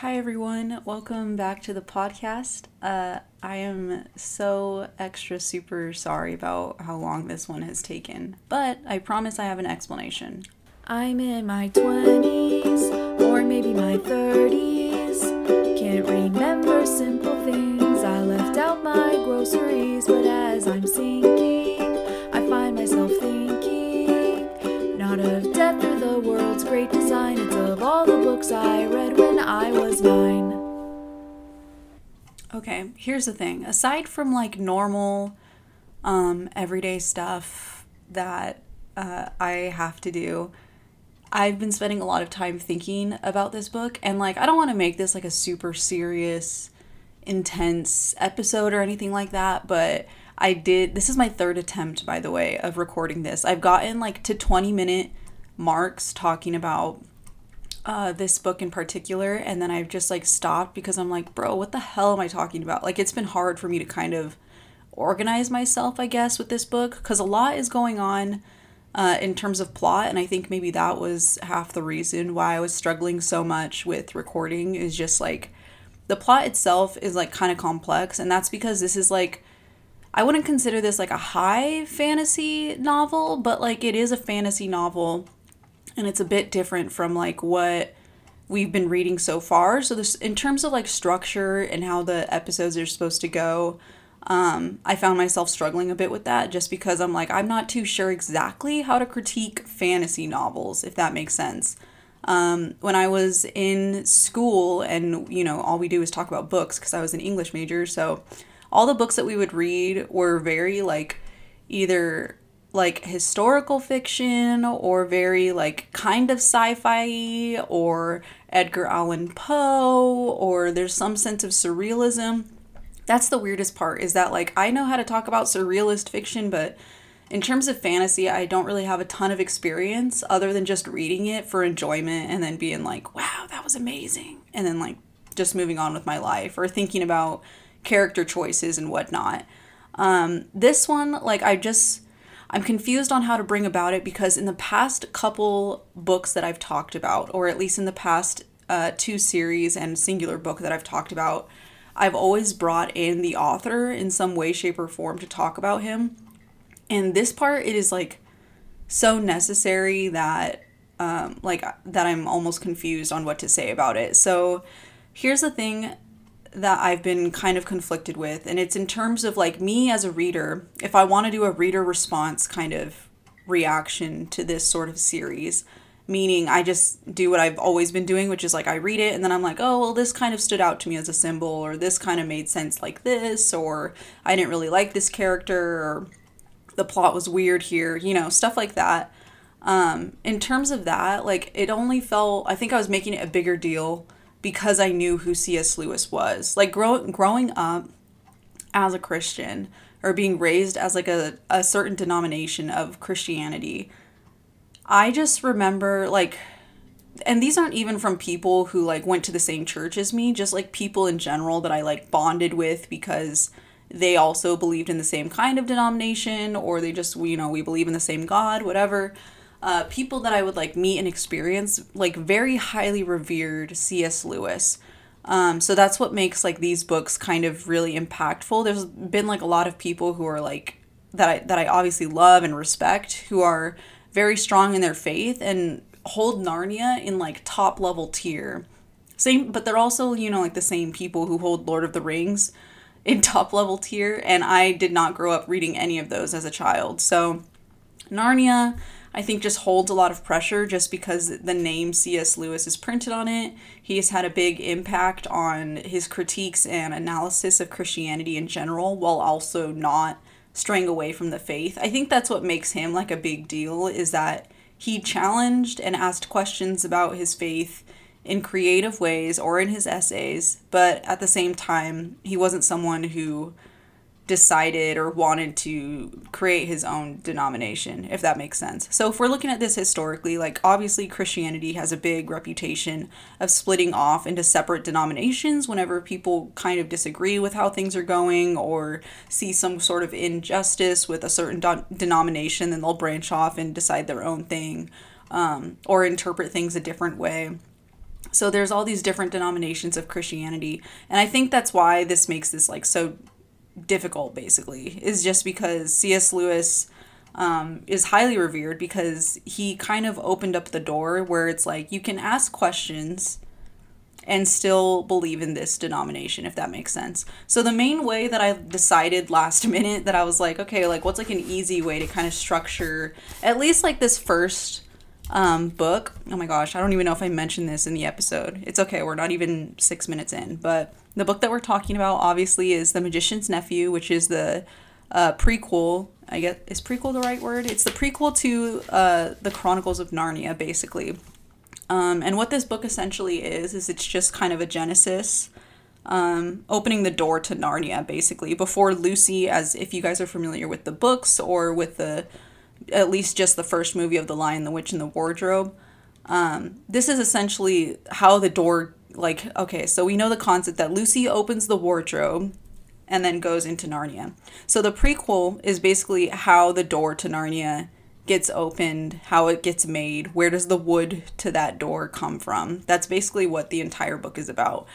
Hi, everyone. Welcome back to the podcast. Uh, I am so extra super sorry about how long this one has taken, but I promise I have an explanation. I'm in my 20s, or maybe my 30s. Can't remember simple things. I left out my groceries, but as I'm sinking, I find myself thinking not of death or the world's great design, it's of all the books I read I was nine. Okay, here's the thing. Aside from like normal, um, everyday stuff that uh, I have to do, I've been spending a lot of time thinking about this book. And like, I don't want to make this like a super serious, intense episode or anything like that, but I did. This is my third attempt, by the way, of recording this. I've gotten like to 20 minute marks talking about uh, this book in particular, and then I've just like stopped because I'm like, bro, what the hell am I talking about? Like, it's been hard for me to kind of organize myself, I guess, with this book because a lot is going on uh, in terms of plot, and I think maybe that was half the reason why I was struggling so much with recording is just like the plot itself is like kind of complex, and that's because this is like I wouldn't consider this like a high fantasy novel, but like it is a fantasy novel and it's a bit different from like what we've been reading so far. So this in terms of like structure and how the episodes are supposed to go, um, I found myself struggling a bit with that just because I'm like I'm not too sure exactly how to critique fantasy novels, if that makes sense. Um, when I was in school, and you know, all we do is talk about books because I was an English major, so all the books that we would read were very like either like historical fiction or very like kind of sci-fi or Edgar Allan Poe or there's some sense of surrealism. That's the weirdest part is that like I know how to talk about surrealist fiction but in terms of fantasy, I don't really have a ton of experience other than just reading it for enjoyment and then being like, "Wow, that was amazing." And then like just moving on with my life or thinking about character choices and whatnot. Um, this one, like, I just I'm confused on how to bring about it because in the past couple books that I've talked about, or at least in the past uh, two series and singular book that I've talked about, I've always brought in the author in some way, shape, or form to talk about him. And this part, it is like so necessary that, um, like, that I'm almost confused on what to say about it. So here's the thing that I've been kind of conflicted with, and it's in terms of like me as a reader, if I want to do a reader response kind of reaction to this sort of series, meaning I just do what I've always been doing, which is like I read it and then I'm like, oh, well, this kind of stood out to me as a symbol, or this kind of made sense like this, or I didn't really like this character, or the plot was weird here, you know, stuff like that. Um, in terms of that, like it only felt, I think I was making it a bigger deal because I knew who C.S. Lewis was. Like grow, growing up as a Christian or being raised as like a, a certain denomination of Christianity, I just remember like and these aren't even from people who like went to the same church as me, just like people in general that I like bonded with because they also believed in the same kind of denomination or they just you know we believe in the same god whatever uh, people that I would like meet and experience, like very highly revered C.S. Lewis. Um, so that's what makes like these books kind of really impactful. There's been like a lot of people who are like that I that I obviously love and respect who are very strong in their faith and hold Narnia in like top level tier. Same, but they're also you know like the same people who hold Lord of the Rings in top level tier, and I did not grow up reading any of those as a child. So Narnia I think just holds a lot of pressure just because the name C.S. Lewis is printed on it. He has had a big impact on his critiques and analysis of Christianity in general while also not straying away from the faith. I think that's what makes him like a big deal is that he challenged and asked questions about his faith in creative ways or in his essays, but at the same time, he wasn't someone who decided or wanted to create his own denomination, if that makes sense. So, if we're looking at this historically, like obviously Christianity has a big reputation of splitting off into separate denominations whenever people kind of disagree with how things are going or see some sort of injustice with a certain do- denomination, then they'll branch off and decide their own thing um, or interpret things a different way. So there's all these different denominations of Christianity, and I think that's why this makes this like so difficult. Basically, is just because C.S. Lewis um, is highly revered because he kind of opened up the door where it's like you can ask questions and still believe in this denomination if that makes sense so the main way that i decided last minute that i was like okay like what's like an easy way to kind of structure at least like this first um, book. Oh my gosh i don't even know if i mentioned this in the episode. It's okay we're not even six minutes in but the book that we're talking about obviously is the magician's nephew which is the uh, prequel i guess is prequel the right word? It's the prequel to uh, the chronicles of narnia basically. Um, and what this book essentially is, is it's just kind of a genesis, um, opening the door to Narnia, basically. Before Lucy, as if you guys are familiar with the books or with the, at least just the first movie of The Lion, the Witch, and the Wardrobe, um, this is essentially how the door, like, okay, so we know the concept that Lucy opens the wardrobe and then goes into Narnia. So the prequel is basically how the door to Narnia gets opened, how it gets made, where does the wood to that door come from. That's basically what the entire book is about.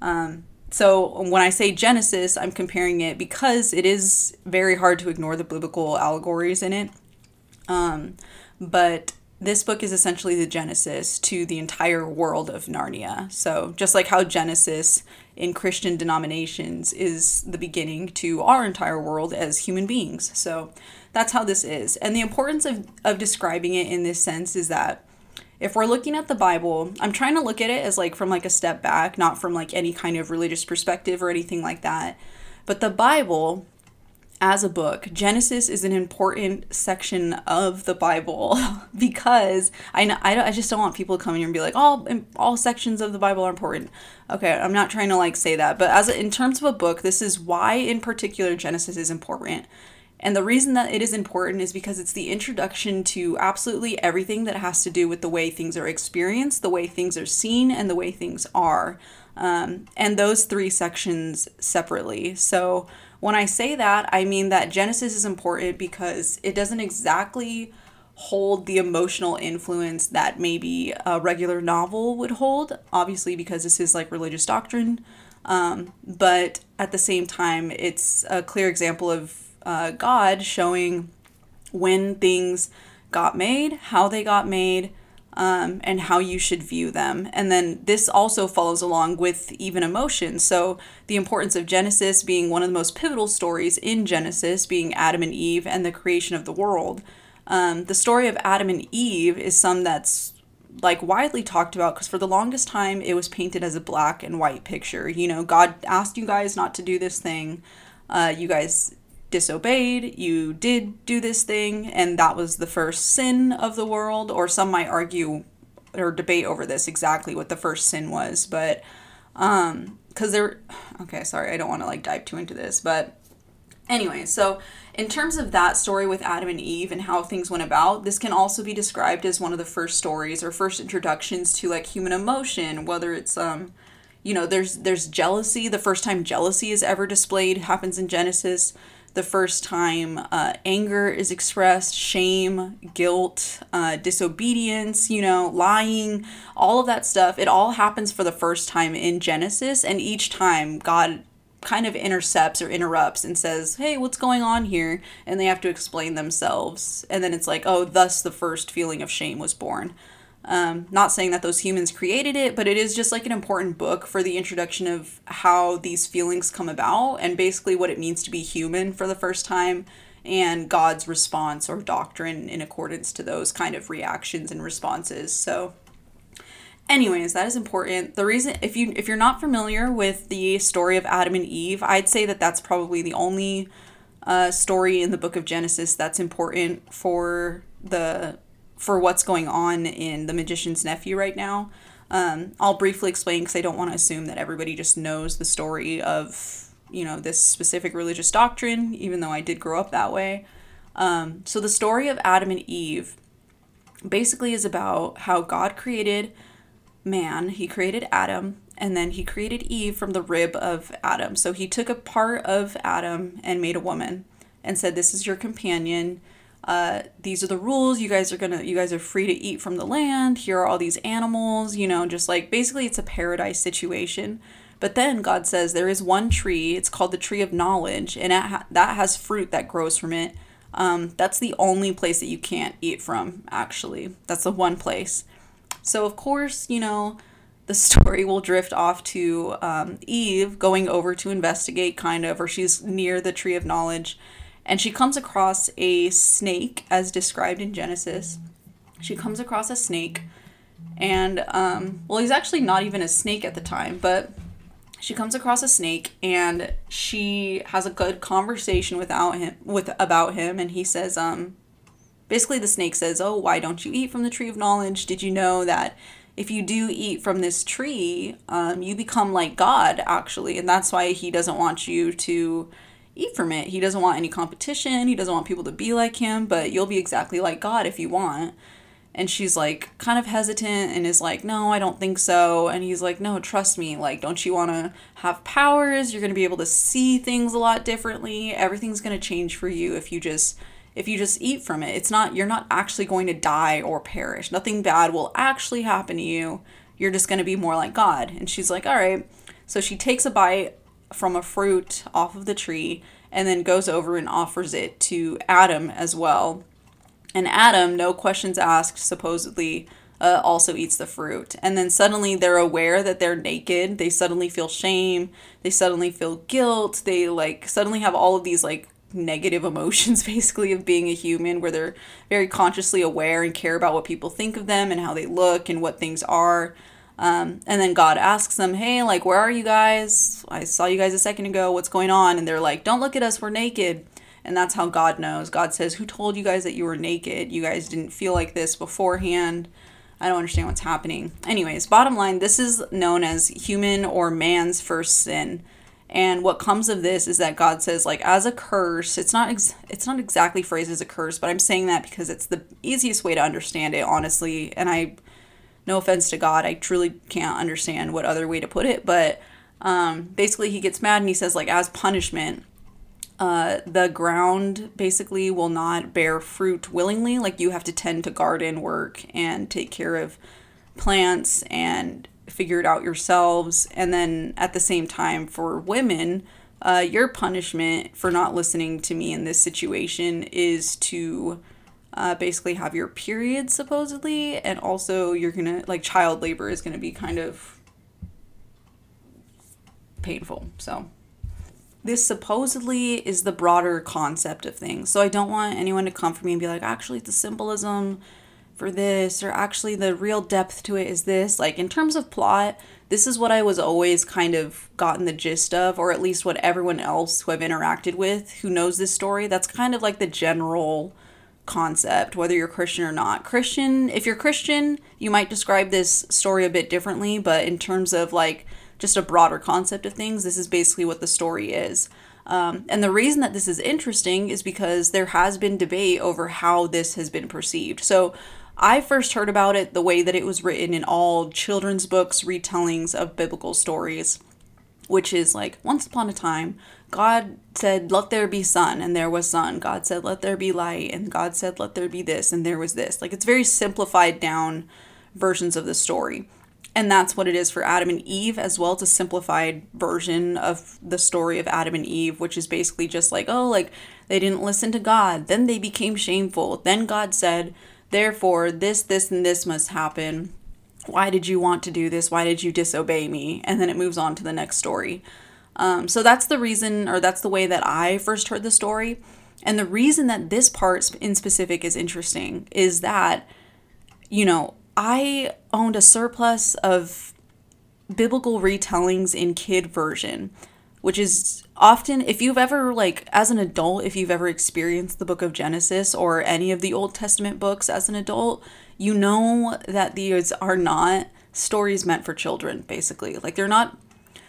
Um, so when I say Genesis, I'm comparing it because it is very hard to ignore the biblical allegories in it. Um, but this book is essentially the Genesis to the entire world of Narnia. So just like how Genesis in Christian denominations is the beginning to our entire world as human beings. So that's how this is. And the importance of, of describing it in this sense is that if we're looking at the Bible, I'm trying to look at it as like from like a step back, not from like any kind of religious perspective or anything like that. But the Bible as a book, Genesis is an important section of the Bible because I know, I, I just don't want people to come in here and be like all all sections of the Bible are important. Okay, I'm not trying to like say that, but as a, in terms of a book, this is why in particular Genesis is important and the reason that it is important is because it's the introduction to absolutely everything that has to do with the way things are experienced, the way things are seen, and the way things are. Um, and those three sections separately. So when I say that, I mean that Genesis is important because it doesn't exactly hold the emotional influence that maybe a regular novel would hold, obviously, because this is like religious doctrine. Um, but at the same time, it's a clear example of uh, God showing when things got made, how they got made, um, and how you should view them. And then this also follows along with even emotions. So, the importance of Genesis being one of the most pivotal stories in Genesis, being Adam and Eve and the creation of the world. Um, the story of Adam and Eve is some that's like widely talked about because for the longest time it was painted as a black and white picture. You know, God asked you guys not to do this thing. Uh, you guys disobeyed, you did do this thing, and that was the first sin of the world. Or some might argue or debate over this exactly what the first sin was, but um, because there, okay, sorry, I don't want to like dive too into this, but anyway, so in terms of that story with Adam and Eve and how things went about, this can also be described as one of the first stories or first introductions to like human emotion, whether it's um you know there's there's jealousy the first time jealousy is ever displayed happens in genesis the first time uh, anger is expressed, shame, guilt, uh, disobedience, you know, lying, all of that stuff. It all happens for the first time in Genesis, and each time God kind of intercepts or interrupts and says, Hey, what's going on here? And they have to explain themselves. And then it's like, Oh, thus the first feeling of shame was born. Um, not saying that those humans created it, but it is just like an important book for the introduction of how these feelings come about and basically what it means to be human for the first time and God's response or doctrine in accordance to those kind of reactions and responses. So anyways, that is important. The reason if you if you're not familiar with the story of Adam and Eve, I'd say that that's probably the only uh, story in the book of Genesis that's important for the for what's going on in The Magician's Nephew right now. Um, I'll briefly explain because I don't want to assume that everybody just knows the story of, you know, this specific religious doctrine, even though I did grow up that way. Um, so the story of Adam and Eve basically is about how God created man, he created Adam, and then he created Eve from the rib of Adam. So he took a part of Adam and made a woman and said, This is your companion uh, these are the rules. You guys are gonna, you guys are free to eat from the land. Here are all these animals, you know, just like basically it's a paradise situation. But then God says there is one tree. It's called the tree of knowledge, and ha- that has fruit that grows from it. Um, that's the only place that you can't eat from. Actually, that's the one place. So of course, you know, the story will drift off to um, Eve going over to investigate, kind of, or she's near the tree of knowledge and she comes across a snake as described in Genesis. She comes across a snake, and um, well, he's actually not even a snake at the time, but she comes across a snake and she has a good conversation without him with about him, and he says, um, basically the snake says, "Oh, why don't you eat from the tree of knowledge? Did you know that?" If you do eat from this tree, um, you become like God, actually, and that's why he doesn't want you to eat from it. He doesn't want any competition. He doesn't want people to be like him, but you'll be exactly like God if you want. And she's like kind of hesitant and is like, "No, I don't think so." And he's like, "No, trust me. Like, don't you want to have powers? You're going to be able to see things a lot differently. Everything's going to change for you if you just if you just eat from it. It's not you're not actually going to die or perish. Nothing bad will actually happen to you. You're just going to be more like God." And she's like, "All right." So she takes a bite from a fruit off of the tree and then goes over and offers it to Adam as well. And Adam, no questions asked, supposedly uh, also eats the fruit. And then suddenly they're aware that they're naked. They suddenly feel shame. They suddenly feel guilt. They like suddenly have all of these like negative emotions basically of being a human where they're very consciously aware and care about what people think of them and how they look and what things are. Um, and then God asks them, Hey, like, where are you guys? I saw you guys a second ago. What's going on? And they're like, Don't look at us. We're naked. And that's how God knows. God says, Who told you guys that you were naked? You guys didn't feel like this beforehand. I don't understand what's happening. Anyways, bottom line, this is known as human or man's first sin. And what comes of this is that God says, like, as a curse, it's not ex- it's not exactly phrased as a curse, but I'm saying that because it's the easiest way to understand it, honestly. And I no offense to God, I truly can't understand what other way to put it, but um, basically he gets mad and he says like as punishment, uh, the ground basically will not bear fruit willingly. Like you have to tend to garden work and take care of plants and figure it out yourselves. And then at the same time, for women, uh, your punishment for not listening to me in this situation is to uh, basically have your period supposedly, and also you're gonna like child labor is gonna be kind of painful. So this supposedly is the broader concept of things. So I don't want anyone to come for me and be like, actually, the symbolism for this, or actually, the real depth to it is this. Like, in terms of plot, this is what I was always kind of gotten the gist of, or at least what everyone else who I've interacted with who knows this story, that's kind of like the general concept, whether you're Christian or not. Christian, if you're Christian, you might describe this story a bit differently, but in terms of like just a broader concept of things, this is basically what the story is. Um, and the reason that this is interesting is because there has been debate over how this has been perceived. So I first heard about it the way that it was written in all children's books, retellings of biblical stories, which is like once upon a time, God said, Let there be sun, and there was sun. God said, Let there be light, and God said, Let there be this, and there was this. Like it's very simplified down versions of the story. And that's what it is for Adam and Eve as well. It's a simplified version of the story of Adam and Eve, which is basically just like, oh, like they didn't listen to God. Then they became shameful. Then God said, therefore, this, this, and this must happen. Why did you want to do this? Why did you disobey me? And then it moves on to the next story. Um, so that's the reason, or that's the way that I first heard the story. And the reason that this part in specific is interesting is that, you know, I owned a surplus of biblical retellings in kid version, which is often, if you've ever, like, as an adult, if you've ever experienced the book of Genesis or any of the Old Testament books as an adult, you know that these are not stories meant for children, basically. Like, they're not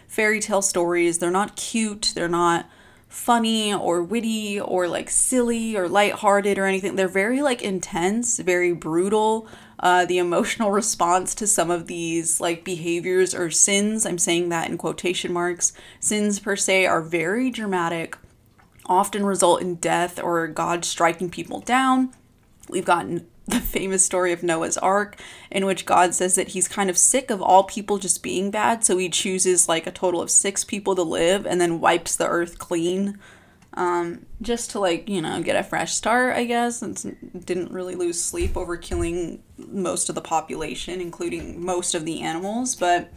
fairy tale stories. They're not cute. They're not funny or witty or like silly or lighthearted or anything. They're very like intense, very brutal. Uh, the emotional response to some of these like behaviors or sins, I'm saying that in quotation marks, sins per se are very dramatic. often result in death or God striking people down. We've gotten the famous story of Noah's Ark, in which God says that he's kind of sick of all people just being bad, so he chooses like a total of six people to live and then wipes the earth clean. Um, just to like, you know, get a fresh start, I guess, and didn't really lose sleep over killing most of the population, including most of the animals. But,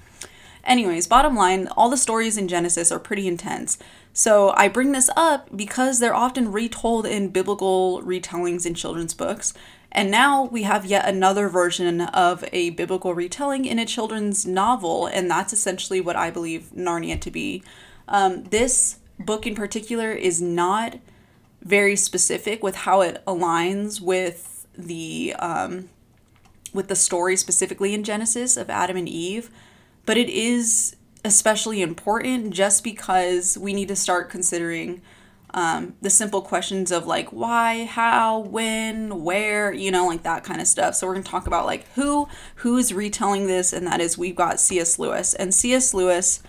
anyways, bottom line, all the stories in Genesis are pretty intense. So I bring this up because they're often retold in biblical retellings in children's books. And now we have yet another version of a biblical retelling in a children's novel, and that's essentially what I believe Narnia to be. Um, this book in particular is not very specific with how it aligns with the um, with the story specifically in Genesis of Adam and Eve, but it is especially important just because we need to start considering um, the simple questions of like why, how, when, where, you know, like that kind of stuff. So we're gonna talk about like who who is retelling this, and that is we've got C.S. Lewis, and C.S. Lewis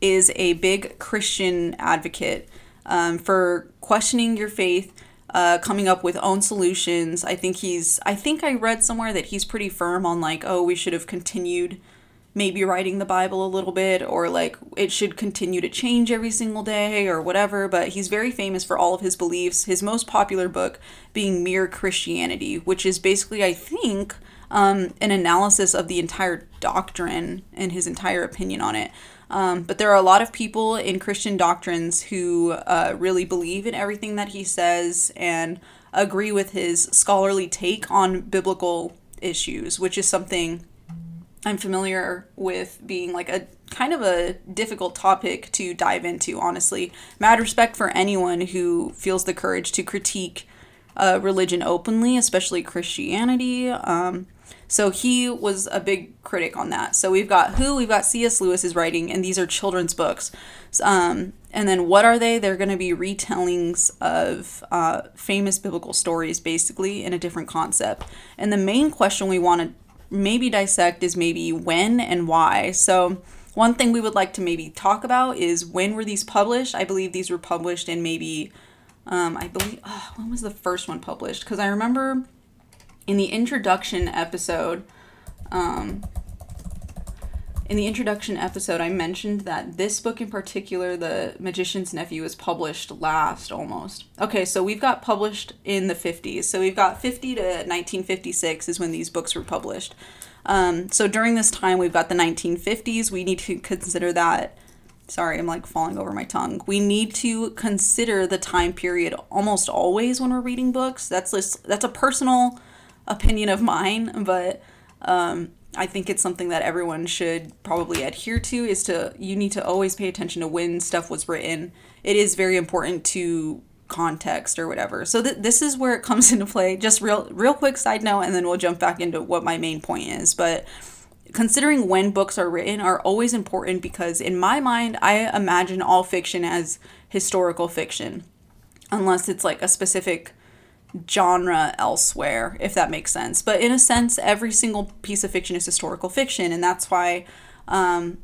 is a big Christian advocate um, for questioning your faith. Uh, coming up with own solutions. I think he's. I think I read somewhere that he's pretty firm on like, oh, we should have continued maybe writing the Bible a little bit, or like it should continue to change every single day, or whatever. But he's very famous for all of his beliefs. His most popular book being Mere Christianity, which is basically, I think, um, an analysis of the entire doctrine and his entire opinion on it. Um, but there are a lot of people in Christian doctrines who uh, really believe in everything that he says and agree with his scholarly take on biblical issues, which is something I'm familiar with being like a kind of a difficult topic to dive into, honestly. Mad respect for anyone who feels the courage to critique uh, religion openly, especially Christianity. Um, so he was a big critic on that. So we've got who, we've got C.S. Lewis's writing, and these are children's books. Um, and then what are they? They're going to be retellings of uh, famous biblical stories, basically, in a different concept. And the main question we want to maybe dissect is maybe when and why. So, one thing we would like to maybe talk about is when were these published? I believe these were published in maybe, um, I believe, oh, when was the first one published? Because I remember in the introduction episode, um, in the introduction episode, I mentioned that this book in particular, The Magician's Nephew, was published last almost. Okay, so we've got published in the 50s. So we've got 50 to 1956 is when these books were published. Um, so during this time, we've got the 1950s. We need to consider that. Sorry, I'm like falling over my tongue. We need to consider the time period almost always when we're reading books. That's just, that's a personal opinion of mine, but um, I think it's something that everyone should probably adhere to is to you need to always pay attention to when stuff was written. It is very important to context or whatever. So th- this is where it comes into play. Just real real quick side note and then we'll jump back into what my main point is. But considering when books are written are always important because in my mind I imagine all fiction as historical fiction unless it's like a specific genre elsewhere, if that makes sense. But in a sense, every single piece of fiction is historical fiction, and that's why. Um,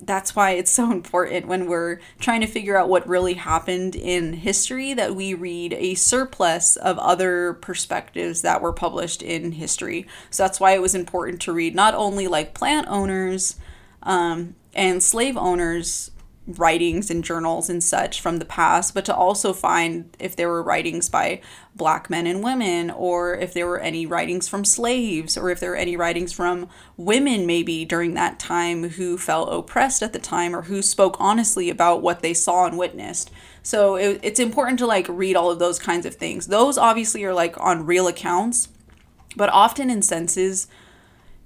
that's why it's so important when we're trying to figure out what really happened in history that we read a surplus of other perspectives that were published in history. So that's why it was important to read not only like plant owners um, and slave owners writings and journals and such from the past, but to also find if there were writings by black men and women, or if there were any writings from slaves, or if there were any writings from women maybe during that time who felt oppressed at the time or who spoke honestly about what they saw and witnessed. So it, it's important to like read all of those kinds of things. Those obviously are like on real accounts, but often in senses,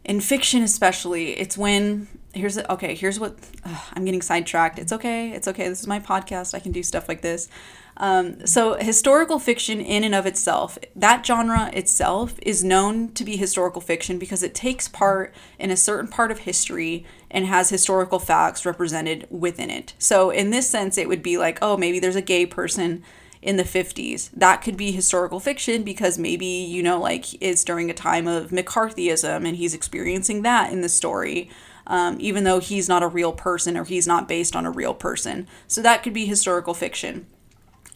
in fiction especially, it's when here's a, okay here's what uh, i'm getting sidetracked. It's okay it's okay. This is my podcast. I can do stuff like this. Um, so historical fiction in and of itself that genre itself is known to be historical fiction because it takes part in a certain part of history and has historical facts represented within it. So in this sense it would be like oh maybe there's a gay person in the 50s. That could be historical fiction because maybe, you know, like it's during a time of McCarthyism and he's experiencing that in the story um, even though he's not a real person or he's not based on a real person. So that could be historical fiction.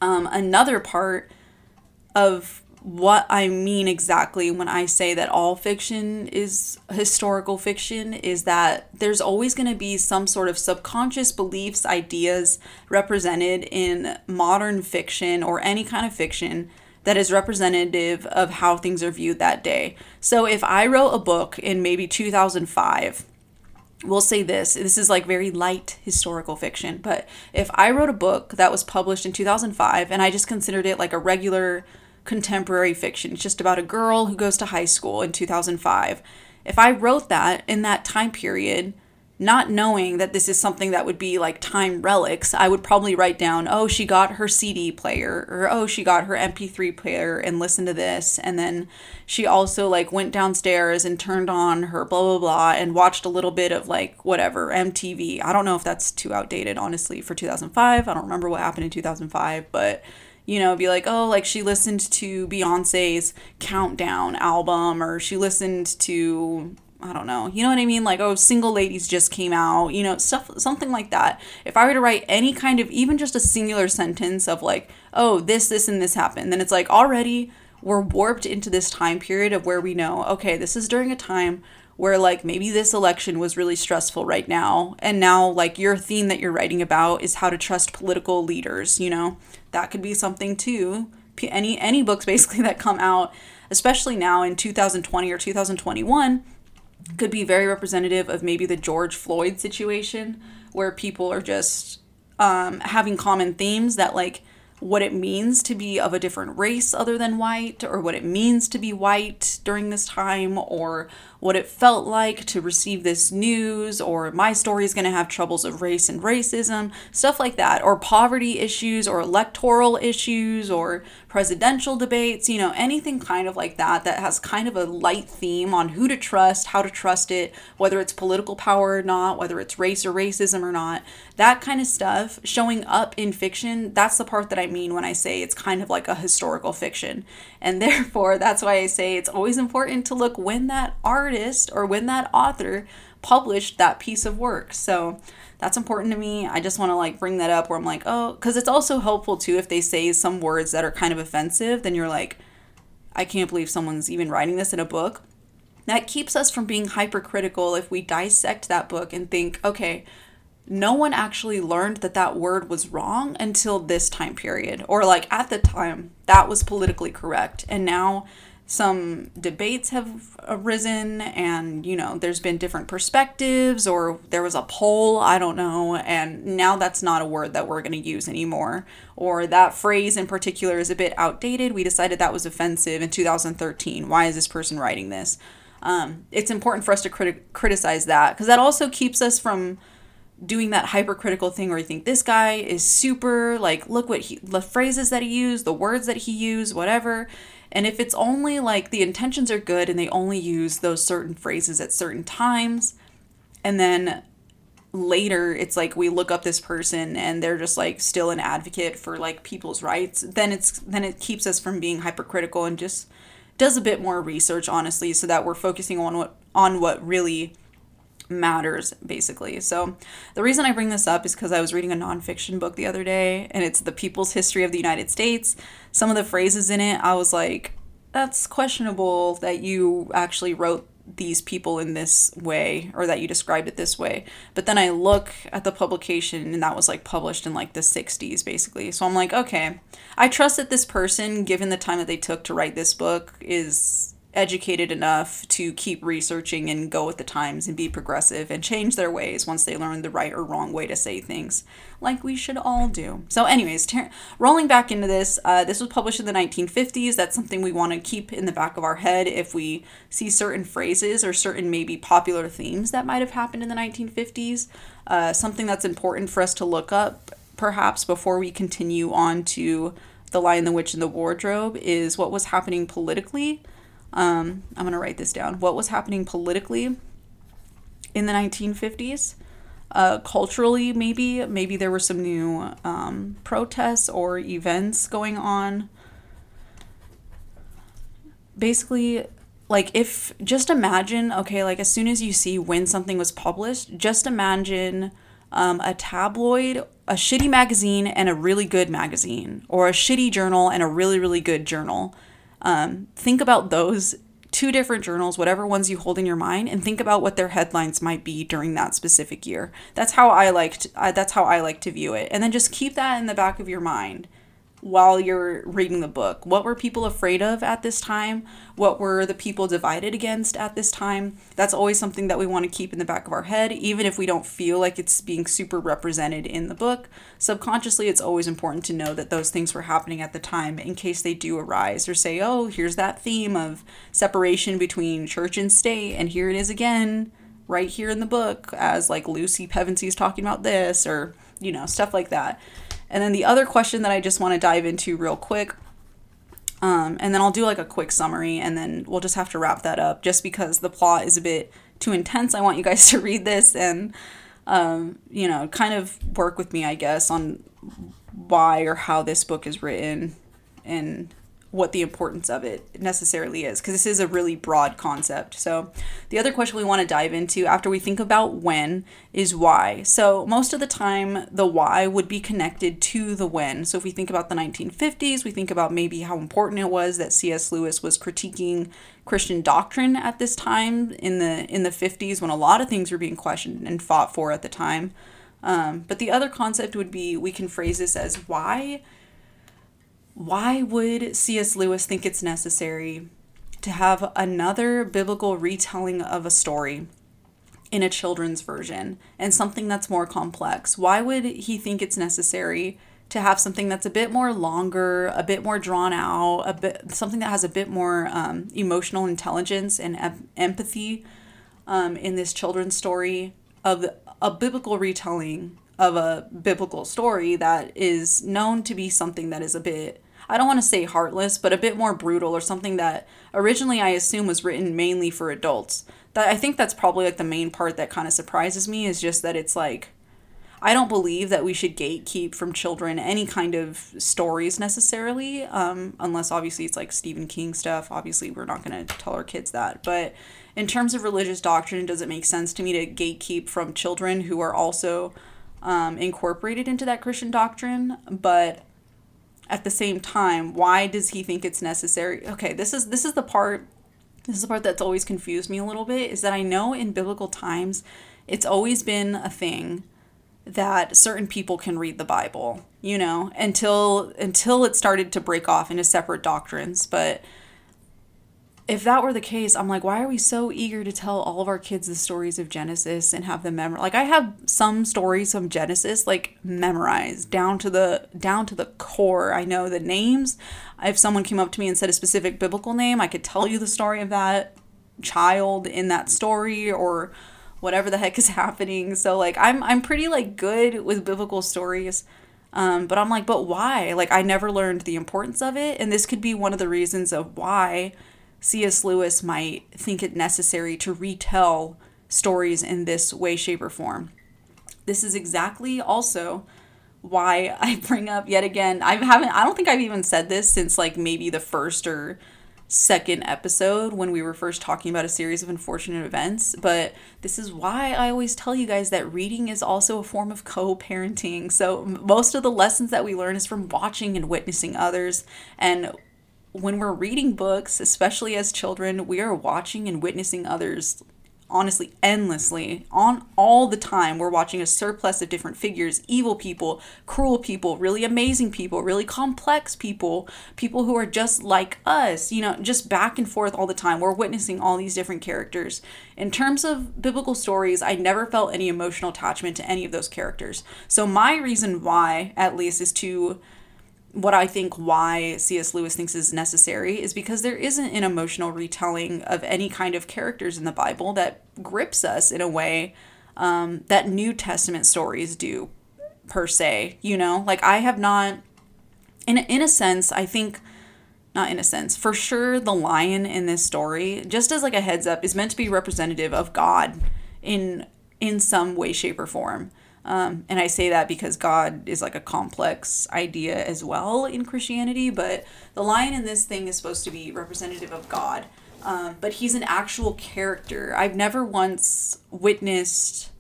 Um, another part of what I mean exactly when I say that all fiction is historical fiction is that there's always going to be some sort of subconscious beliefs, ideas represented in modern fiction or any kind of fiction that is representative of how things are viewed that day. So if I wrote a book in maybe 2005, we'll say this this is like very light historical fiction, but if I wrote a book that was published in 2005 and I just considered it like a regular contemporary fiction. It's just about a girl who goes to high school in 2005. If I wrote that in that time period, not knowing that this is something that would be like time relics, I would probably write down, oh, she got her CD player, or oh, she got her MP3 player and listened to this. And then she also like went downstairs and turned on her blah, blah, blah, and watched a little bit of like whatever, MTV. I don't know if that's too outdated, honestly, for 2005. I don't remember what happened in 2005, but you know, be like, oh, like she listened to Beyonce's Countdown album, or she listened to, I don't know, you know what I mean? Like, oh, Single Ladies just came out, you know, stuff, something like that. If I were to write any kind of, even just a singular sentence of like, oh, this, this, and this happened, then it's like already we're warped into this time period of where we know, okay, this is during a time where like maybe this election was really stressful right now and now like your theme that you're writing about is how to trust political leaders you know that could be something too any any books basically that come out especially now in 2020 or 2021 could be very representative of maybe the George Floyd situation where people are just um, having common themes that like what it means to be of a different race other than white, or what it means to be white during this time, or what it felt like to receive this news, or my story is going to have troubles of race and racism, stuff like that, or poverty issues, or electoral issues, or presidential debates, you know, anything kind of like that that has kind of a light theme on who to trust, how to trust it, whether it's political power or not, whether it's race or racism or not. That kind of stuff showing up in fiction, that's the part that I mean when I say it's kind of like a historical fiction. And therefore, that's why I say it's always important to look when that artist or when that author published that piece of work. So, that's important to me. I just want to like bring that up where I'm like, oh, because it's also helpful too if they say some words that are kind of offensive, then you're like, I can't believe someone's even writing this in a book. That keeps us from being hypercritical if we dissect that book and think, okay, no one actually learned that that word was wrong until this time period. Or like at the time, that was politically correct. And now some debates have arisen and you know there's been different perspectives or there was a poll i don't know and now that's not a word that we're going to use anymore. Or that phrase in particular is a bit outdated. We decided that was offensive in 2013 why is this person writing this? Um, it's important for us to criti- criticize that because that also keeps us from doing that hypercritical thing where you think this guy is super like look what he the phrases that he used the words that he used whatever and if it's only like the intentions are good and they only use those certain phrases at certain times, and then later it's like we look up this person and they're just like still an advocate for like people's rights, then it's then it keeps us from being hypercritical and just does a bit more research honestly so that we're focusing on what on what really matters basically. So the reason I bring this up is because I was reading a nonfiction book the other day and it's the people's history of the United States. Some of the phrases in it, I was like, that's questionable that you actually wrote these people in this way or that you described it this way. But then I look at the publication and that was like published in like the 60s basically. So I'm like, okay, I trust that this person, given the time that they took to write this book, is educated enough to keep researching and go with the times and be progressive and change their ways once they learn the right or wrong way to say things, like we should all do. So, anyways, ter- rolling back into this, uh, this was published in the 1950s. That's something we want to keep in the back of our head if we see certain phrases or certain maybe popular themes that might have happened in the 1950s. Uh, something that's important for us to look up, perhaps, before we continue on to The Lion, the Witch, and the Wardrobe, is what was happening politically um, I'm going to write this down. What was happening politically in the 1950s? Uh, culturally, maybe. Maybe there were some new um, protests or events going on. Basically, like if just imagine, okay, like as soon as you see when something was published, just imagine um, a tabloid, a shitty magazine, and a really good magazine, or a shitty journal and a really, really good journal. Um, think about those two different journals, whatever ones you hold in your mind, and think about what their headlines might be during that specific year. That's how I liked. Uh, that's how I like to view it, and then just keep that in the back of your mind while you're reading the book. What were people afraid of at this time? What were the people divided against at this time? That's always something that we want to keep in the back of our head, even if we don't feel like it's being super represented in the book. Subconsciously, it's always important to know that those things were happening at the time in case they do arise or say, oh, here's that theme of separation between church and state, and here it is again. Right here in the book, as like Lucy Pevensie is talking about this, or you know, stuff like that. And then the other question that I just want to dive into real quick, um, and then I'll do like a quick summary, and then we'll just have to wrap that up just because the plot is a bit too intense. I want you guys to read this and, um, you know, kind of work with me, I guess, on why or how this book is written and what the importance of it necessarily is because this is a really broad concept. So, the other question we want to dive into after we think about when is why. So, most of the time, the why would be connected to the when. So, if we think about the 1950s, we think about maybe how important it was that C.S. Lewis was critiquing Christian doctrine at this time in the in the 50s when a lot of things were being questioned and fought for at the time. Um, but the other concept would be we can phrase this as why why would C.S. Lewis think it's necessary to have another biblical retelling of a story in a children's version and something that's more complex? Why would he think it's necessary to have something that's a bit more longer, a bit more drawn out, a bit something that has a bit more um, emotional intelligence and em- empathy um, in this children's story of a biblical retelling of a biblical story that is known to be something that is a bit I don't want to say heartless, but a bit more brutal or something that originally I assume was written mainly for adults. That I think that's probably like the main part that kind of surprises me is just that it's like I don't believe that we should gatekeep from children any kind of stories necessarily, um, unless obviously it's like Stephen King stuff. Obviously, we're not going to tell our kids that. But in terms of religious doctrine, does it make sense to me to gatekeep from children who are also um, incorporated into that Christian doctrine? But at the same time, why does he think it's necessary? Okay, this is this is the part this is the part that's always confused me a little bit is that I know in biblical times it's always been a thing that certain people can read the Bible, you know, until until it started to break off into separate doctrines, but if that were the case, I'm like, why are we so eager to tell all of our kids the stories of Genesis and have them memorize? Like, I have some stories from Genesis like memorized down to the down to the core. I know the names. If someone came up to me and said a specific biblical name, I could tell you the story of that child in that story or whatever the heck is happening. So like, I'm I'm pretty like good with biblical stories. Um, but I'm like, but why? Like, I never learned the importance of it, and this could be one of the reasons of why C.S. Lewis might think it necessary to retell stories in this way, shape, or form. This is exactly also why I bring up yet again. I haven't. I don't think I've even said this since like maybe the first or second episode when we were first talking about a series of unfortunate events. But this is why I always tell you guys that reading is also a form of co parenting. So most of the lessons that we learn is from watching and witnessing others. And when we're reading books, especially as children, we are watching and witnessing others honestly endlessly on all the time. We're watching a surplus of different figures evil people cruel people really amazing people really complex people people who are just like us you know just back and forth all the time. We're witnessing all these different characters. In terms of biblical stories i never felt any emotional attachment to any of those characters. So my reason why at least is to what I think why C.S. Lewis thinks is necessary is because there isn't an emotional retelling of any kind of characters in the Bible that grips us in a way um, that New Testament stories do, per se. You know, like I have not, in in a sense, I think, not in a sense, for sure, the lion in this story, just as like a heads up, is meant to be representative of God in in some way, shape, or form. Um, and I say that because God is like a complex idea as well in Christianity, but the lion in this thing is supposed to be representative of God. Um, but he's an actual character. I've never once witnessed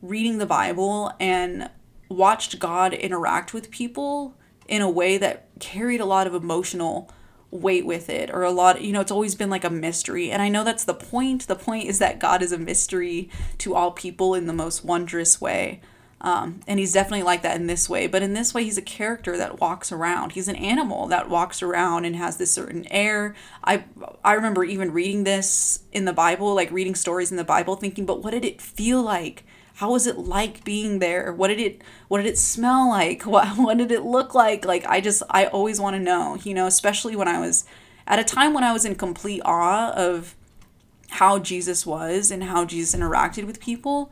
reading the Bible and watched God interact with people in a way that carried a lot of emotional weight with it or a lot you know it's always been like a mystery and i know that's the point the point is that god is a mystery to all people in the most wondrous way um, and he's definitely like that in this way. But in this way he's a character that walks around. He's an animal that walks around and has this certain air. I i remember even reading this in the bible like reading stories in the bible thinking but what did it feel like? How was it like being there? What did it what did it smell like? What, what did it look like? Like i just i always want to know you know especially when i was at a time when i was in complete awe of how jesus was and how jesus interacted with people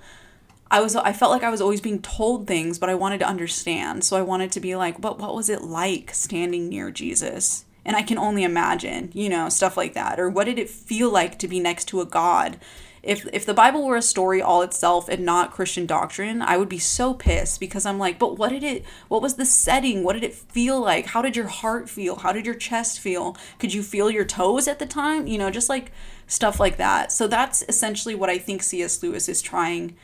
i was i felt like i was always being told things but i wanted to understand so i wanted to be like but what was it like standing near jesus and i can only imagine you know stuff like that or what did it feel like to be next to a god if if the Bible were a story all itself and not Christian doctrine, I would be so pissed because I'm like, but what did it what was the setting? What did it feel like? How did your heart feel? How did your chest feel? Could you feel your toes at the time? You know, just like stuff like that. So that's essentially what I think C.S. Lewis is trying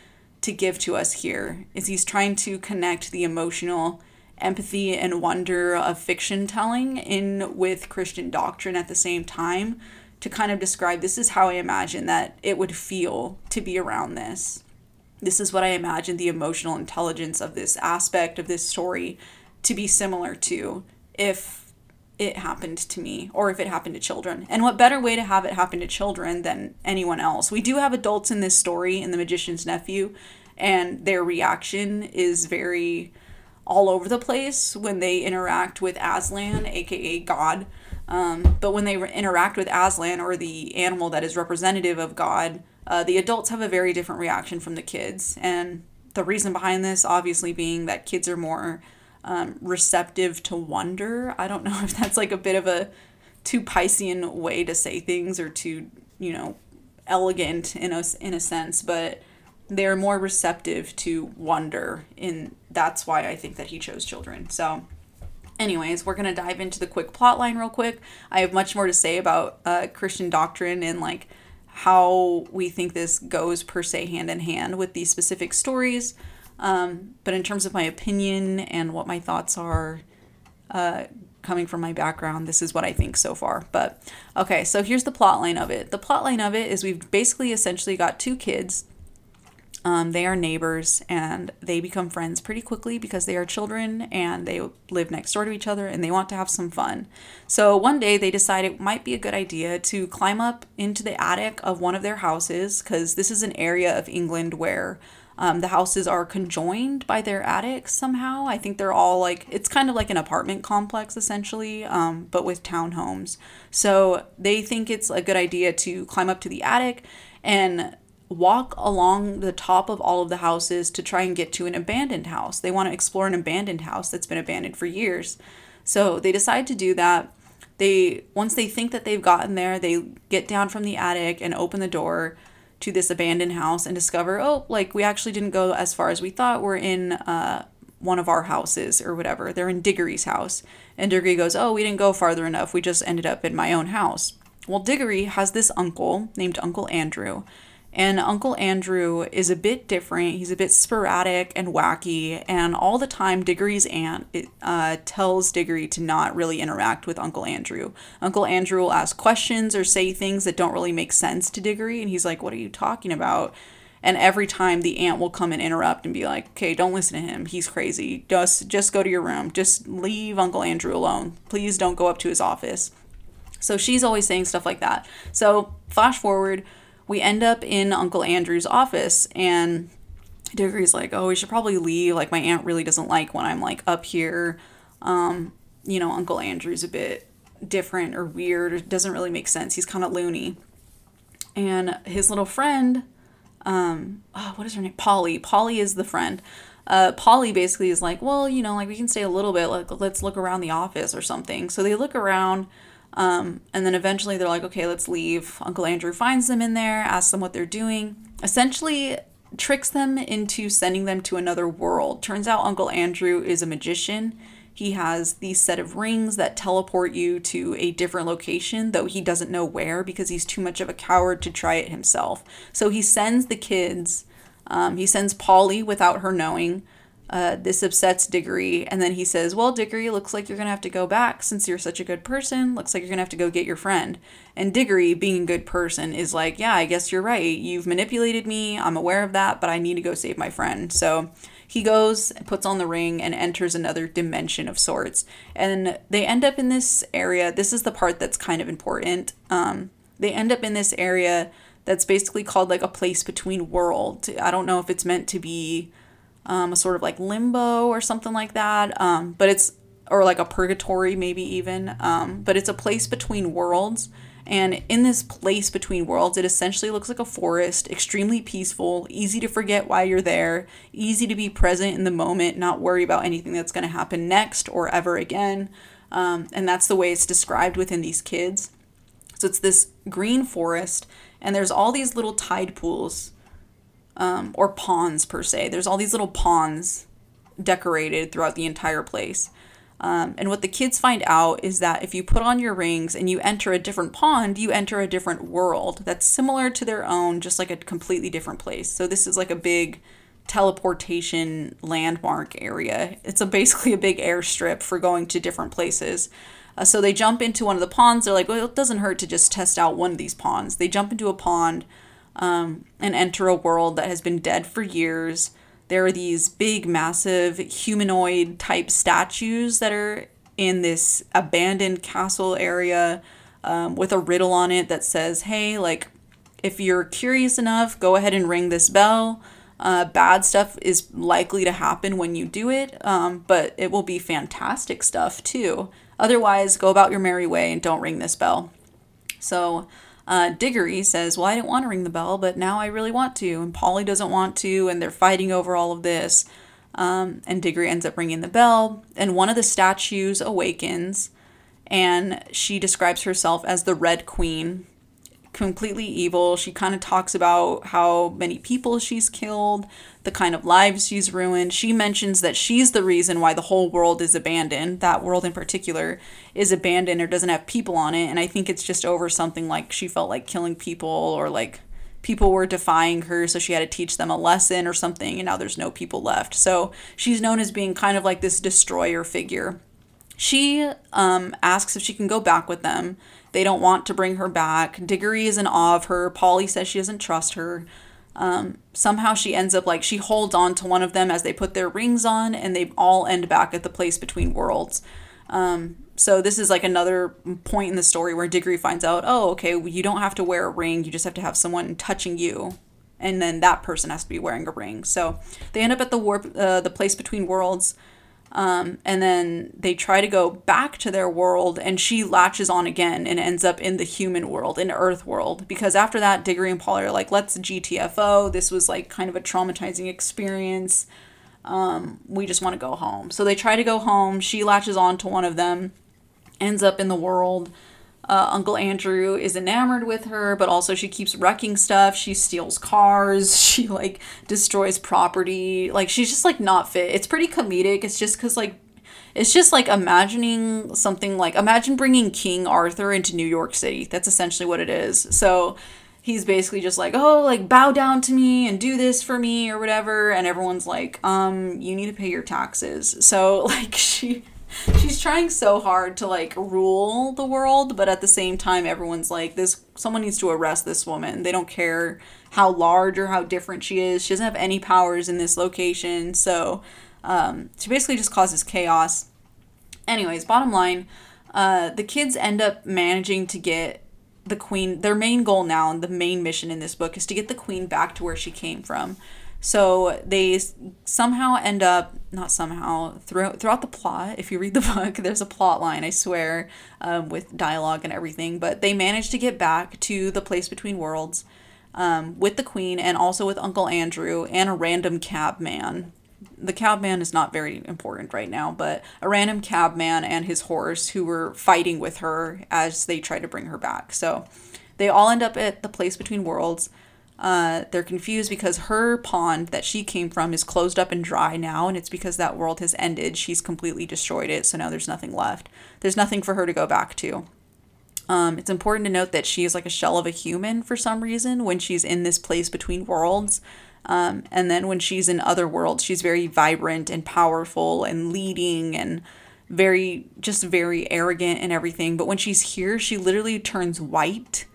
to give to us here. Is he's trying to connect the emotional empathy and wonder of fiction telling in with Christian doctrine at the same time to kind of describe this is how I imagine that it would feel to be around this. This is what I imagine the emotional intelligence of this aspect of this story to be similar to if it happened to me or if it happened to children. And what better way to have it happen to children than anyone else? We do have adults in this story in The Magician's Nephew, and their reaction is very all over the place when they interact with Aslan, aka God. Um, but when they re- interact with Aslan or the animal that is representative of God, uh, the adults have a very different reaction from the kids. And the reason behind this, obviously, being that kids are more um, receptive to wonder. I don't know if that's like a bit of a too Piscean way to say things or too, you know, elegant in a, in a sense, but they're more receptive to wonder. And that's why I think that he chose children. So anyways, we're gonna dive into the quick plot line real quick. I have much more to say about uh, Christian doctrine and like how we think this goes per se hand in hand with these specific stories. Um, but in terms of my opinion and what my thoughts are, uh, coming from my background, this is what I think so far. But okay, so here's the plot line of it. The plot line of it is we've basically essentially got two kids um, they are neighbors and they become friends pretty quickly because they are children and they live next door to each other and they want to have some fun. So one day they decide it might be a good idea to climb up into the attic of one of their houses because this is an area of England where um, the houses are conjoined by their attics somehow. I think they're all like, it's kind of like an apartment complex essentially, um, but with townhomes. So they think it's a good idea to climb up to the attic and walk along the top of all of the houses to try and get to an abandoned house. They want to explore an abandoned house that's been abandoned for years. So they decide to do that. They once they think that they've gotten there, they get down from the attic and open the door to this abandoned house and discover, oh, like we actually didn't go as far as we thought. We're in uh, one of our houses or whatever. They're in Diggory's house. And Diggory goes, oh, we didn't go farther enough. We just ended up in my own house. Well, Diggory has this uncle named Uncle Andrew and Uncle Andrew is a bit different. He's a bit sporadic and wacky. And all the time, Diggory's aunt uh, tells Diggory to not really interact with Uncle Andrew. Uncle Andrew will ask questions or say things that don't really make sense to Diggory. And he's like, What are you talking about? And every time the aunt will come and interrupt and be like, "Okay, don't listen to him. He's crazy. Just just go to your room. Just leave Uncle Andrew alone. Please don't go up to his office." So she's always saying stuff like that. So flash forward, we end up in Uncle Andrew's office and Diggory's like, oh, we should probably leave. Like, my aunt really doesn't like when I'm like up here. Um, you know, Uncle Andrew's a bit different or weird. It doesn't really make sense. He's kind of loony. And his little friend, um, oh, what is her name? Polly. Polly is the friend. Uh, Polly basically is like, well, you know, like we can stay a little bit. Like, let's look around the office or something. So they look around um, and then eventually they're like, okay, let's leave. Uncle Andrew finds them in there, asks them what they're doing, essentially tricks them into sending them to another world. Turns out Uncle Andrew is a magician. He has these set of rings that teleport you to a different location, though he doesn't know where because he's too much of a coward to try it himself. So he sends the kids Um, he sends Polly without her knowing. Uh, this upsets Diggory, and then he says, Well, Diggory, looks like you're gonna have to go back since you're such a good person. Looks like you're gonna have to go get your friend. And Diggory, being a good person, is like, Yeah, I guess you're right. You've manipulated me. I'm aware of that, but I need to go save my friend. So he goes, puts on the ring, and enters another dimension of sorts. And they end up in this area. This is the part that's kind of important. Um, they end up in this area that's basically called like a place between worlds. I don't know if it's meant to be um, a sort of like limbo or something like that. Um, but it's or like a purgatory maybe even. Um, but it's a place between worlds. And in this place between worlds, it essentially looks like a forest, extremely peaceful, easy to forget why you're there, easy to be present in the moment, not worry about anything that's going to happen next or ever again. Um, and that's the way it's described within these kids. So it's this green forest, and there's all these little tide pools um, or ponds per se. There's all these little ponds decorated throughout the entire place. Um, and what the kids find out is that if you put on your rings and you enter a different pond, you enter a different world that's similar to their own, just like a completely different place. So this is like a big teleportation landmark area. It's a basically a big airstrip for going to different places. Uh, so they jump into one of the ponds. They're like, well, it doesn't hurt to just test out one of these ponds. They jump into a pond um, and enter a world that has been dead for years. There are these big, massive humanoid type statues that are in this abandoned castle area um, with a riddle on it that says, hey, like, if you're curious enough, go ahead and ring this bell. Uh, bad stuff is likely to happen when you do it, um, but it will be fantastic stuff too. Otherwise, go about your merry way and don't ring this bell. So, uh, Diggory says, Well, I didn't want to ring the bell, but now I really want to. And Polly doesn't want to, and they're fighting over all of this. Um, and Diggory ends up ringing the bell, and one of the statues awakens, and she describes herself as the Red Queen, completely evil. She kind of talks about how many people she's killed, the kind of lives she's ruined. She mentions that she's the reason why the whole world is abandoned. That world in particular is abandoned or doesn't have people on it. And I think it's just over something like she felt like killing people or like people were defying her, so she had to teach them a lesson or something, and now there's no people left. So she's known as being kind of like this destroyer figure. She um, asks if she can go back with them they don't want to bring her back. Diggory is in awe of her. Polly says she doesn't trust her. Um, somehow she ends up like she holds on to one of them as they put their rings on, and they all end back at the place between worlds. Um, so this is like another point in the story where Diggory finds out, oh, okay, you don't have to wear a ring. You just have to have someone touching you, and then that person has to be wearing a ring. So they end up at the warp, uh, the place between worlds. Um, and then they try to go back to their world, and she latches on again and ends up in the human world, in Earth world. Because after that, Diggory and Polly are like, let's GTFO. This was like kind of a traumatizing experience. Um, we just want to go home. So they try to go home. She latches on to one of them, ends up in the world. Uh, Uncle Andrew is enamored with her, but also she keeps wrecking stuff. She steals cars. She like destroys property. Like she's just like not fit. It's pretty comedic. It's just because like it's just like imagining something like imagine bringing King Arthur into New York City. That's essentially what it is. So he's basically just like, "Oh, like bow down to me and do this for me or whatever." And everyone's like, "Um, you need to pay your taxes." So like she she's trying so hard to like rule the world, but at the same time everyone's like this someone needs to arrest this woman. They don't care how large or how different she is. She doesn't have any powers in this location. So um, she basically just causes chaos. Anyways, bottom line, uh, the kids end up managing to get the queen. Their main goal now, and the main mission in this book, is to get the queen back to where she came from. So they somehow end up, not somehow, throughout, throughout the plot, if you read the book, there's a plot line, I swear, um, with dialogue and everything. But they manage to get back to the place between worlds um, with the queen and also with Uncle Andrew and a random cab man. The cab man is not very important right now, but a random cab man and his horse who were fighting with her as they try to bring her back. So they all end up at the place between worlds. Uh, they're confused because her pond that she came from is closed up and dry now, and it's because that world has ended. She's completely destroyed it, so now there's nothing left. There's nothing for her to go back to. Um, it's important to note that she is like a shell of a human for some reason when she's in this place between worlds. Um, and then when she's in other worlds, she's very vibrant and powerful and leading and very, just very arrogant and everything. But when she's here, she literally turns white.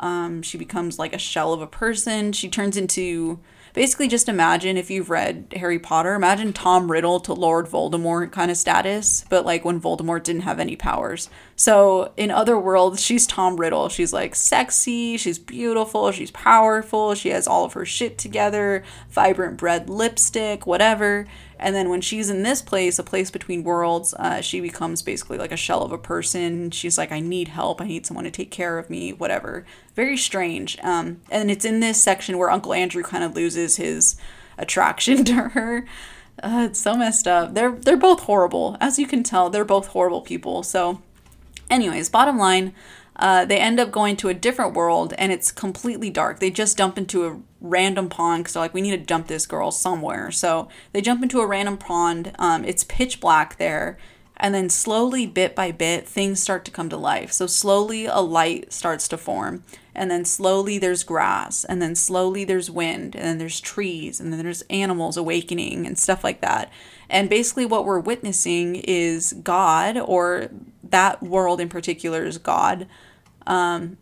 Um, she becomes like a shell of a person. She turns into basically just imagine if you've read Harry Potter, imagine Tom Riddle to Lord Voldemort kind of status, but like when Voldemort didn't have any powers. So in other worlds, she's Tom Riddle. She's like sexy, she's beautiful, she's powerful, she has all of her shit together, vibrant red lipstick, whatever. And then when she's in this place, a place between worlds, uh, she becomes basically like a shell of a person. She's like, I need help. I need someone to take care of me, whatever. Very strange. Um, and it's in this section where Uncle Andrew kind of loses his attraction to her. Uh, it's so messed up. They're they're both horrible, as you can tell. They're both horrible people. So, anyways, bottom line, uh, they end up going to a different world and it's completely dark. They just dump into a random pond because they're like, we need to dump this girl somewhere. So they jump into a random pond. Um, it's pitch black there. And then slowly, bit by bit, things start to come to life. So slowly, a light starts to form. And then slowly, there's grass. And then slowly, there's wind. And then there's trees. And then there's animals awakening and stuff like that. And basically, what we're witnessing is God, or that world in particular is God, um,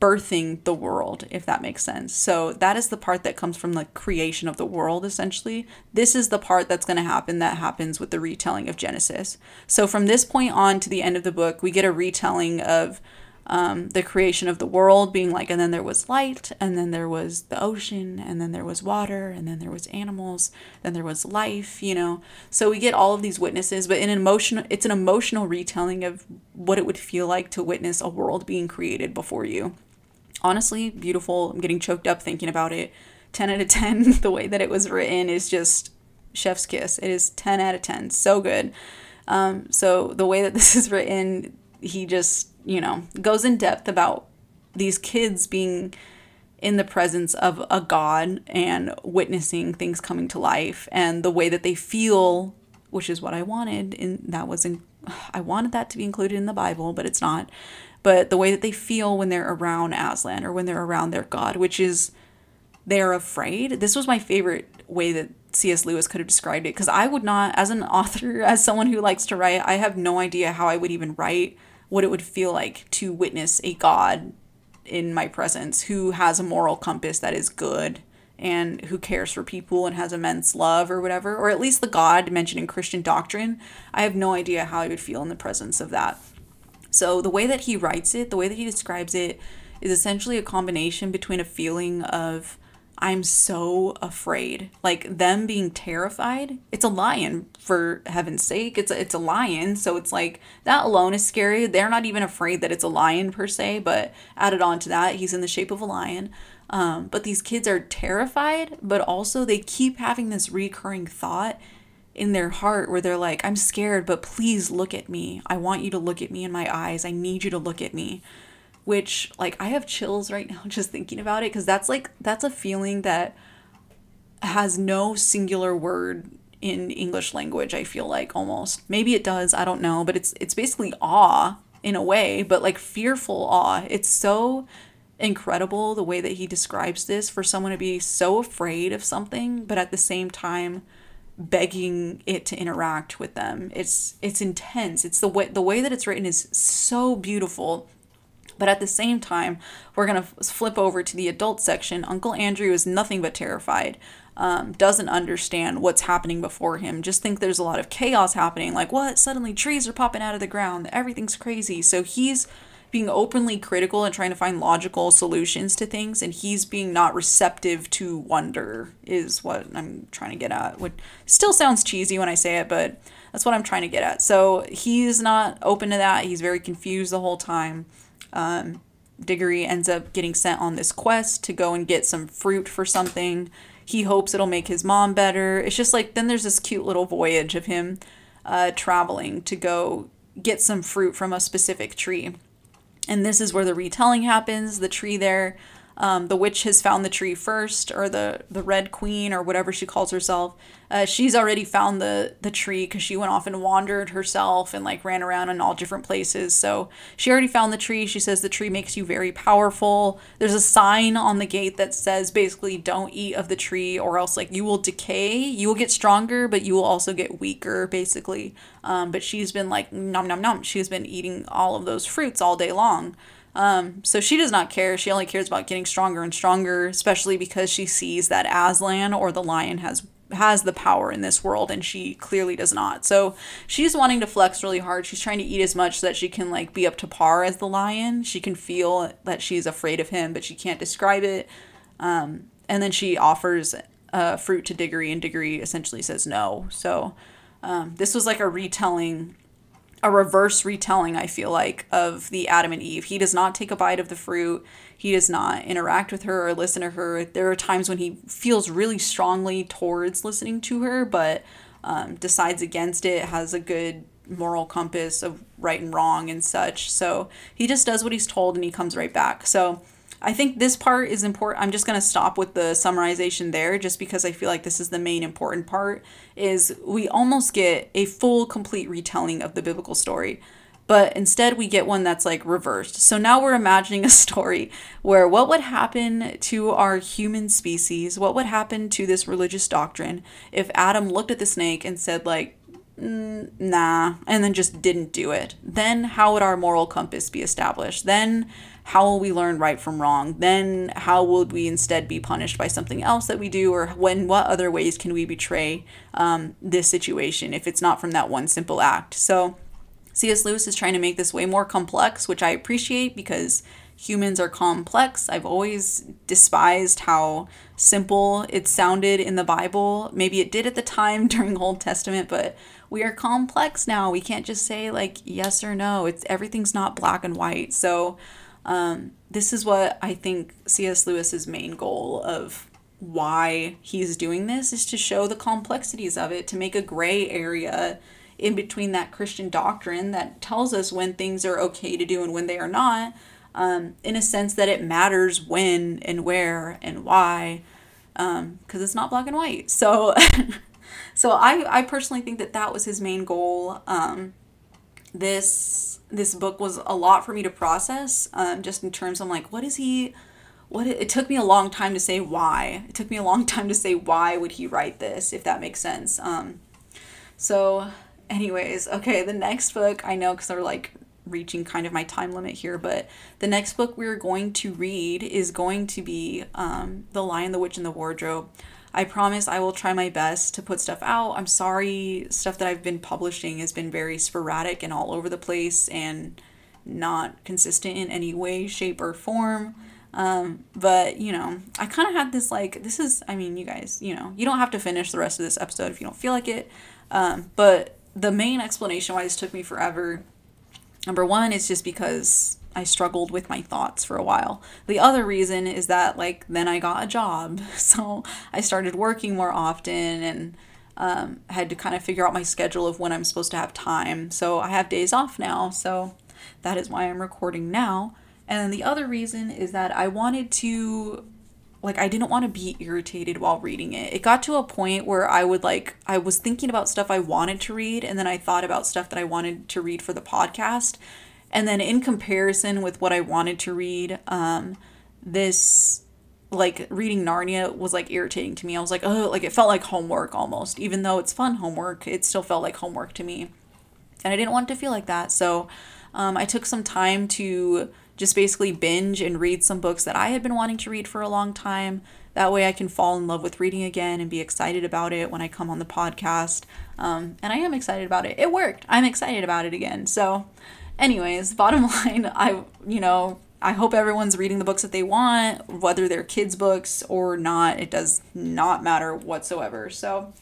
birthing the world, if that makes sense. So that is the part that comes from the creation of the world, essentially. This is the part that's going to happen that happens with the retelling of Genesis. So from this point on to the end of the book, we get a retelling of um, the creation of the world being like, and then there was light, and then there was the ocean, and then there was water, and then there was animals, then there was life, you know. So we get all of these witnesses, but in an emotional, it's an emotional retelling of what it would feel like to witness a world being created before you. Honestly, beautiful. I'm getting choked up thinking about it. 10 out of 10. the way that it was written is just chef's kiss. It is 10 out of 10. So good. Um, so the way that this is written, he just you know, goes in depth about these kids being in the presence of a God and witnessing things coming to life and the way that they feel, which is what I wanted. And that was in, I wanted that to be included in the Bible, but it's not. But the way that they feel when they're around Aslan or when they're around their God, which is they're afraid. This was my favorite way that C.S. Lewis could have described it because I would not, as an author, as someone who likes to write, I have no idea how I would even write what it would feel like to witness a God in my presence who has a moral compass that is good and who cares for people and has immense love or whatever, or at least the God mentioned in Christian doctrine. I have no idea how I would feel in the presence of that. So, the way that he writes it, the way that he describes it, is essentially a combination between a feeling of I'm so afraid. Like them being terrified. It's a lion for heaven's sake. It's a, it's a lion, so it's like that alone is scary. They're not even afraid that it's a lion per se, but added on to that, he's in the shape of a lion. Um, but these kids are terrified, but also they keep having this recurring thought in their heart where they're like, I'm scared, but please look at me. I want you to look at me in my eyes. I need you to look at me which like I have chills right now just thinking about it because that's like that's a feeling that has no singular word in English language I feel like almost. Maybe it does I don't know but it's it's basically awe in a way but like fearful awe. It's so incredible the way that he describes this for someone to be so afraid of something but at the same time begging it to interact with them. It's it's intense. It's the way the way that it's written is so beautiful but at the same time, we're going to flip over to the adult section. Uncle Andrew is nothing but terrified, um, doesn't understand what's happening before him, just think there's a lot of chaos happening. Like, what? Suddenly trees are popping out of the ground. Everything's crazy. So he's being openly critical and trying to find logical solutions to things and he's being not receptive to wonder is what I'm trying to get at. Which still sounds cheesy when I say it, but that's what I'm trying to get at. So he's not open to that. He's very confused the whole time um, Diggory ends up getting sent on this quest to go and get some fruit for something. He hopes it'll make his mom better. It's just like then there's this cute little voyage of him uh, traveling to go get some fruit from a specific tree. And this is where the retelling happens. The tree there Um, the witch has found the tree first, or the the Red Queen, or whatever she calls herself. Uh, she's already found the the tree because she went off and wandered herself and like ran around in all different places. So she already found the tree. She says the tree makes you very powerful. There's a sign on the gate that says basically don't eat of the tree or else like you will decay. You will get stronger, but you will also get weaker, basically. Um, but she's been like nom nom nom. She's been eating all of those fruits all day long. Um, so she does not care. She only cares about getting stronger and stronger, especially because she sees that Aslan or the lion has has the power in this world and she clearly does not. So she's wanting to flex really hard. She's trying to eat as much so that she can like be up to par as the lion. She can feel that she's afraid of him, but she can't describe it. Um, and then she offers uh, fruit to Diggory, and Diggory essentially says no. So um, this was like a retelling a reverse retelling, I feel like, of the Adam and Eve. He does not take a bite of the fruit. He does not interact with her or listen to her. There are times when he feels really strongly towards listening to her, but um, decides against it, has a good moral compass of right and wrong and such. So he just does what he's told and he comes right back. So I think this part is important. I'm just going to stop with the summarization there just because I feel like this is the main important part is we almost get a full complete retelling of the biblical story. But instead we get one that's like reversed. So now we're imagining a story where what would happen to our human species? What would happen to this religious doctrine if Adam looked at the snake and said like mm, nah, and then just didn't do it. Then how would our moral compass be established? Then how will we learn right from wrong? Then how would we instead be punished by something else that we do, or when what other ways can we betray um, this situation if it's not from that one simple act? So C.S. Lewis is trying to make this way more complex, which I appreciate because humans are complex. I've always despised how simple it sounded in the Bible. Maybe it did at the time during Old Testament, but we are complex now. We can't just say like yes or no. It's everything's not black and white. So um, this is what I think C.S. Lewis's main goal of why he's doing this is to show the complexities of it, to make a gray area in between that Christian doctrine that tells us when things are okay to do and when they are not, um, in a sense that it matters when and where and why, because um, it's not black and white. So, so I I personally think that that was his main goal. Um, this this book was a lot for me to process um, just in terms of like what is he what it, took me a long time to say why. It took me a long time to say why would he write this if that makes sense. Um, so anyways okay the next book i know because they're like reaching kind of my time limit here but the next book we're going to read is going to be um, the lion the witch and the wardrobe I promise I will try my best to put stuff out. I'm sorry, stuff that I've been publishing has been very sporadic and all over the place and not consistent in any way, shape, or form. Um, but you know, I kind of had this like, this is, I mean, you guys, you know, you don't have to finish the rest of this episode if you don't feel like it. Um, but the main explanation why this took me forever, number one, is just because I struggled with my thoughts for a while. The other reason is that, like, then I got a job. So I started working more often and um, had to kind of figure out my schedule of when I'm supposed to have time. So I have days off now. So that is why I'm recording now. And the other reason is that I wanted to like I didn't want to be irritated while reading it. It got to a point where I would like I was thinking about stuff I wanted to read and then I thought about stuff that I wanted to read for the podcast and then in comparison with what I wanted to read, um, this like reading Narnia was like irritating to me. I was like, oh, like it felt like homework almost. Even though it's fun homework, it still felt like homework to me. And I didn't want to feel like that. So um, I took some time to just basically binge and read some books that I had been wanting to read for a long time. That way I can fall in love with reading again and be excited about it when I come on the podcast. Um, and I am excited about it. It worked. I'm excited about it again. So anyways, bottom line, I, you know, I hope everyone's reading the books that they want, whether they're kids' books or not. It does not matter whatsoever. So,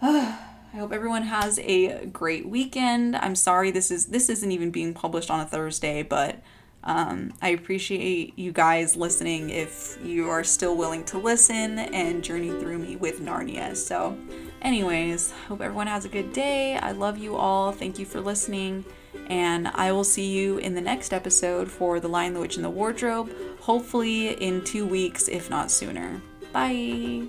uh, I hope everyone has a great weekend. I'm sorry this is this isn't even being published on a Thursday, but um, I appreciate you guys listening if you are still willing to listen and journey through me with Narnia. So, anyways, hope everyone has a good day. I love you all. Thank you for listening And I will see you in the next episode for The Lion, the Witch, and the Wardrobe, hopefully in two weeks, if not sooner. Bye.